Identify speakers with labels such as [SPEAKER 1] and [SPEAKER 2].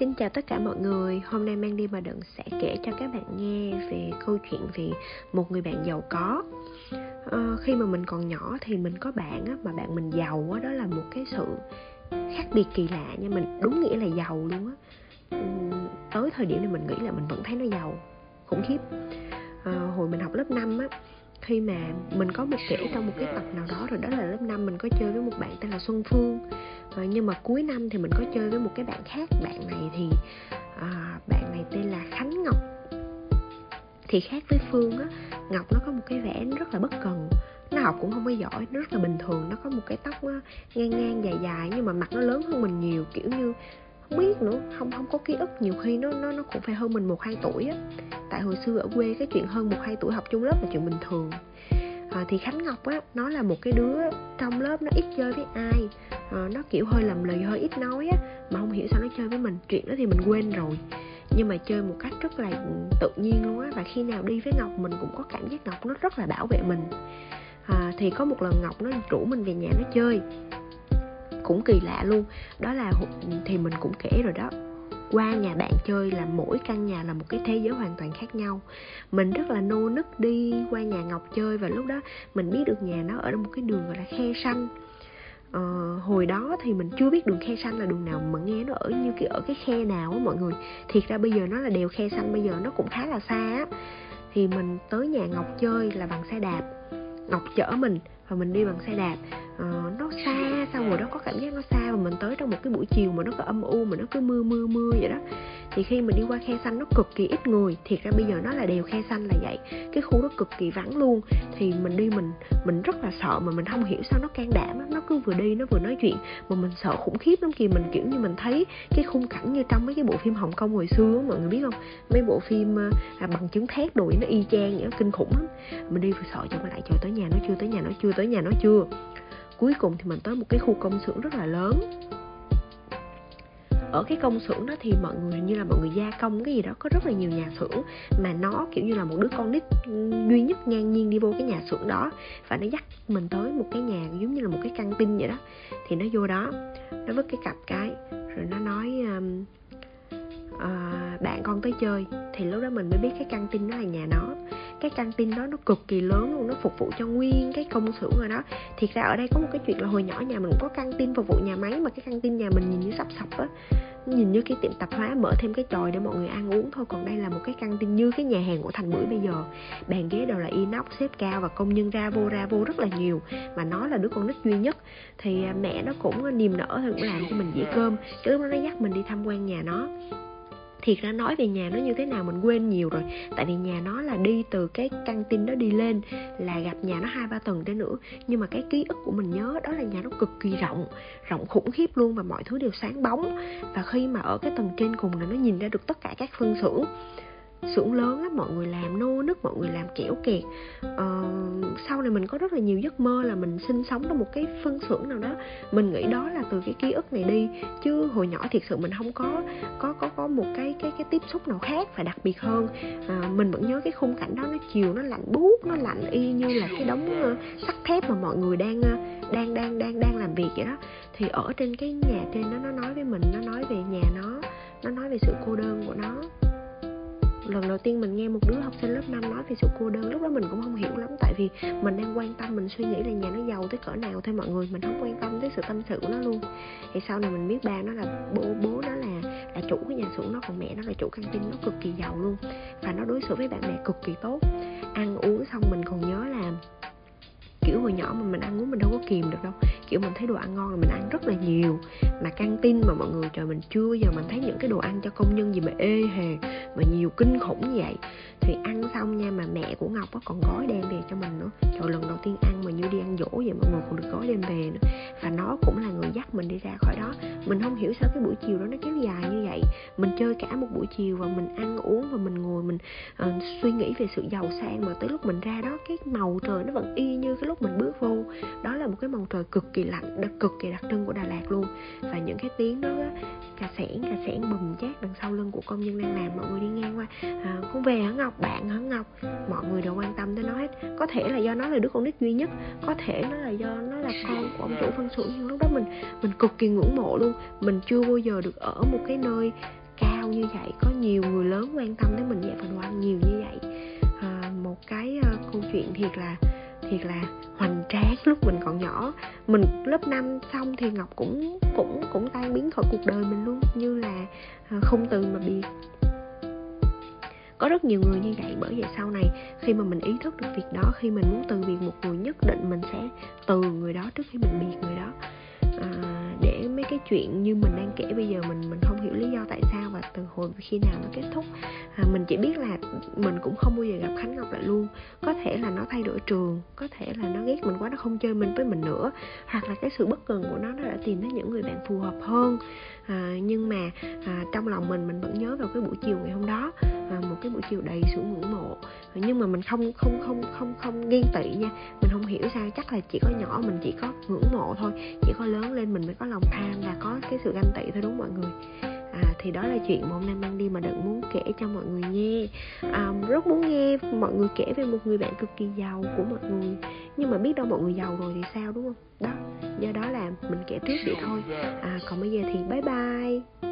[SPEAKER 1] Xin chào tất cả mọi người, hôm nay Mang đi mà đừng sẽ kể cho các bạn nghe về câu chuyện về một người bạn giàu có. À, Khi mà mình còn nhỏ thì mình có bạn á, mà bạn mình giàu á, đó là một cái sự khác biệt kỳ lạ nha. Mình đúng nghĩa là giàu luôn á. Tới thời điểm này mình nghĩ là mình vẫn thấy nó giàu, khủng khiếp. À, Hồi mình học lớp 5 á, khi mà mình có một kể trong một cái tập nào đó rồi đó là lớp 5 mình có chơi với một bạn tên là Xuân Phương à, nhưng mà cuối năm thì mình có chơi với một cái bạn khác bạn này thì à, bạn này tên là Khánh Ngọc. Thì khác với Phương á Ngọc nó có một cái vẻ rất là bất cần. Nó học cũng không có giỏi nó rất là bình thường nó có một cái tóc ờ, ngang ngang dài dài nhưng mà mặt nó lớn hơn mình nhiều kiểu như không biết nữa không không có ký ức. Nhiều khi nó nó nó cũng phải hơn mình một hai tuổi á. Tại hồi xưa ở quê cái chuyện hơn một hai tuổi học chung lớp là chuyện bình thường. À, thì khánh ngọc á nó là một cái đứa trong lớp nó ít chơi với ai uh, nó kiểu hơi lầm lì hơi ít nói á mà không hiểu sao nó chơi với mình. Chuyện đó thì mình quên rồi. Nhưng mà chơi một cách rất là tự nhiên luôn á và khi nào đi với ngọc mình cũng có cảm giác ngọc nó rất là bảo vệ mình. À, thì có một lần ngọc nó rủ mình về nhà nó chơi. Cũng kỳ lạ luôn. Đó là thì mình cũng kể rồi đó. Qua nhà bạn chơi là mỗi căn nhà là một cái thế giới hoàn toàn khác nhau. Mình rất là nô nức đi qua nhà ngọc chơi và lúc đó mình biết được nhà nó ở một cái đường gọi là khe xanh hồi đó thì mình chưa biết đường khe xanh là đường nào mà nghe nó ở như kiểu ở cái khe nào á mọi người. Thiệt ra bây giờ nó là đèo khe xanh bây giờ nó cũng khá là xa á. Thì mình tới nhà ngọc chơi là bằng xe đạp. Ngọc chở mình và mình đi bằng xe đạp. Ờ, nó xa sao rồi đó có cảm giác nó xa và mình tới trong một cái buổi chiều mà nó có âm u mà nó cứ mưa mưa mưa vậy đó. Thì khi mình đi qua khe xanh nó cực kỳ ít người. Thiệt ra bây giờ nó là đều khe xanh là vậy. Cái khu đó cực kỳ vắng luôn. Thì mình đi mình mình rất là sợ mà mình không hiểu sao nó can đảm nó cứ vừa đi nó vừa nói chuyện. Mà mình sợ khủng khiếp lắm kìa. Mình kiểu như mình thấy cái khung cảnh như trong mấy cái bộ phim hồng kông hồi xưa mọi người biết không? Mấy bộ phim ờ, à, bằng chứng thét đuổi nó y chang vậy kinh khủng lắm. Mình đi vừa sợ cho mà lại trời tới nhà nó chưa tới nhà nó chưa tới nhà nó chưa cuối cùng thì mình tới một cái khu công xưởng rất là lớn. Ở cái công xưởng đó thì mọi người như là mọi người gia công cái gì đó có rất là nhiều nhà xưởng mà nó kiểu như là một đứa con nít duy nhất ngang nhiên đi vô cái nhà xưởng đó và nó dắt mình tới một cái nhà giống như là một cái căng tin vậy đó. Thì nó vô đó nó vứt cái cặp cái rồi nó nói um, uh, bạn con tới chơi. Thì lúc đó mình mới biết cái căng tin đó là nhà nó cái căng tin đó nó cực kỳ lớn luôn, nó phục vụ cho nguyên cái công xưởng rồi đó. Thiệt ra ở đây có một cái chuyện là hồi nhỏ nhà mình cũng có căng tin phục vụ nhà máy, mà cái căng tin nhà mình nhìn như sắp sập á. Nhìn như cái tiệm tạp hóa mở thêm cái chòi để mọi người ăn uống thôi, còn đây là một cái căng tin như cái nhà hàng của thành bưởi bây giờ. Bàn ghế đều là inox, xếp cao và công nhân ra vô ra vô rất là nhiều, mà nó là đứa con nít duy nhất. Thì à, mẹ nó cũng à, niềm nở thì cũng làm cho mình dĩa cơm. Cái lúc đó nó dắt mình đi tham quan nhà nó thiệt ra nói về nhà nó như thế nào mình quên nhiều rồi. Tại vì nhà nó là đi từ cái căng tin đó đi lên, là gặp nhà nó hai ba tầng tới nữa. Nhưng mà cái ký ức của mình nhớ đó là nhà nó cực kỳ rộng rộng khủng khiếp luôn và mọi thứ đều sáng bóng. Và khi mà ở cái tầng trên cùng là nó nhìn ra được tất cả các phân xưởng xưởng lớn lắm mọi người làm nô nức mọi người làm kẻo kẹt ờ, sau này mình có rất là nhiều giấc mơ là mình sinh sống trong một cái phân xưởng nào đó. Mình nghĩ đó là từ cái ký ức này đi chứ hồi nhỏ thiệt sự mình không có có có có một cái cái cái tiếp xúc nào khác và đặc biệt hơn. À, mình vẫn nhớ cái khung cảnh đó nó chiều nó lạnh buốt nó lạnh y như là cái đống uh, sắt thép mà mọi người đang uh, đang đang đang đang làm việc vậy đó. Thì ở trên cái nhà trên đó nó nói với mình nó nói về nhà nó nó nói về sự cô đơn của nó lần đầu tiên mình nghe một đứa học sinh lớp 5 nói về sự cô đơn, lúc đó mình cũng không hiểu lắm. Tại vì mình đang quan tâm, mình suy nghĩ là nhà nó giàu tới cỡ nào thôi mọi người, mình không quan tâm tới sự tâm sự của nó luôn. Thì sau này mình biết ba nó là bố bố nó là là chủ cái nhà xưởng nó còn mẹ nó là chủ căng tin, nó cực kỳ giàu luôn. Và nó đối xử với bạn bè cực kỳ tốt. Ăn uống xong mình còn nhớ kiểu hồi nhỏ mà mình ăn uống mình đâu có kìm được đâu. Kiểu, mình thấy đồ ăn ngon là mình ăn rất là nhiều. Mà căng tin mà mọi người, trời, mình chưa giờ mình thấy những cái đồ ăn cho công nhân gì mà ê hề, mà nhiều kinh khủng như vậy. Thì ăn xong nha mà mẹ của ngọc á còn gói đem về cho mình nữa. Trời lần đầu tiên ăn mà như đi ăn dỗ vậy mọi người còn được gói đem về nữa. Và nó cũng là người dắt mình đi ra khỏi đó. Mình không hiểu sao cái buổi chiều đó nó kéo dài như vậy. Mình chơi cả một buổi chiều và mình ăn uống và mình ngồi mình uh, suy nghĩ về sự giàu sang mà tới lúc mình ra đó cái màu trời nó vẫn y như cái lúc mình bước vô. Đó là một cái màu trời cực kỳ lạnh cực kỳ đặc trưng của Đà Lạt luôn. Và những cái tiếng đó á, cà sẻn cà sẻn bùm chát đằng sau lưng của công nhân đang làm. Mọi người đi ngang qua. À, con về hả Ngọc? Bạn hả Ngọc? Mọi người đều quan tâm tới nó hết. Có thể là do nó là đứa con nít duy nhất. Có thể nó là do nó là con của ông chủ phân xưởng. Nhưng lúc đó mình mình cực kỳ ngưỡng mộ luôn. Mình chưa bao giờ được ở một cái nơi cao như vậy. Có nhiều người lớn quan tâm tới mình. Về phần quan nhiều như vậy. À, một cái uh, câu chuyện thiệt là thiệt là hoành tráng lúc mình nhỏ. Mình lớp 5 xong thì ngọc cũng cũng cũng tan biến khỏi cuộc đời mình luôn như là à, không từ mà biệt. Có rất nhiều người như vậy bởi vậy sau này khi mà mình ý thức được việc đó khi mình muốn từ biệt một người nhất định mình sẽ từ người đó trước khi mình biệt người đó. À, cái chuyện như mình đang kể bây giờ mình mình không hiểu lý do tại sao và từ hồi khi nào nó kết thúc. À, mình chỉ biết là mình cũng không bao giờ gặp khánh ngọc lại luôn. Có thể là nó thay đổi trường có thể là nó ghét mình quá nó không chơi mình với mình nữa. Hoặc là cái sự bất cần của nó nó đã tìm thấy những người bạn phù hợp hơn. À, nhưng mà à, trong lòng mình mình vẫn nhớ vào cái buổi chiều ngày hôm đó vào một cái buổi chiều đầy sự ngưỡng mộ. Nhưng mà mình không không không không không ghen tị nha. Mình không hiểu sao chắc là chỉ có nhỏ mình chỉ có ngưỡng mộ thôi. Chỉ có lớn lên mình mới có lòng tham và có cái sự ganh tị thôi đúng mọi người? À, thì đó là chuyện mà hôm nay mang đi mà đừng muốn kể cho mọi người nghe. À, rất muốn nghe mọi người kể về một người bạn cực kỳ giàu của mọi người. Nhưng mà biết đâu mọi người giàu rồi thì sao đúng không? Đó do đó là mình kể trước vậy thôi. À, còn bây giờ thì bye bye.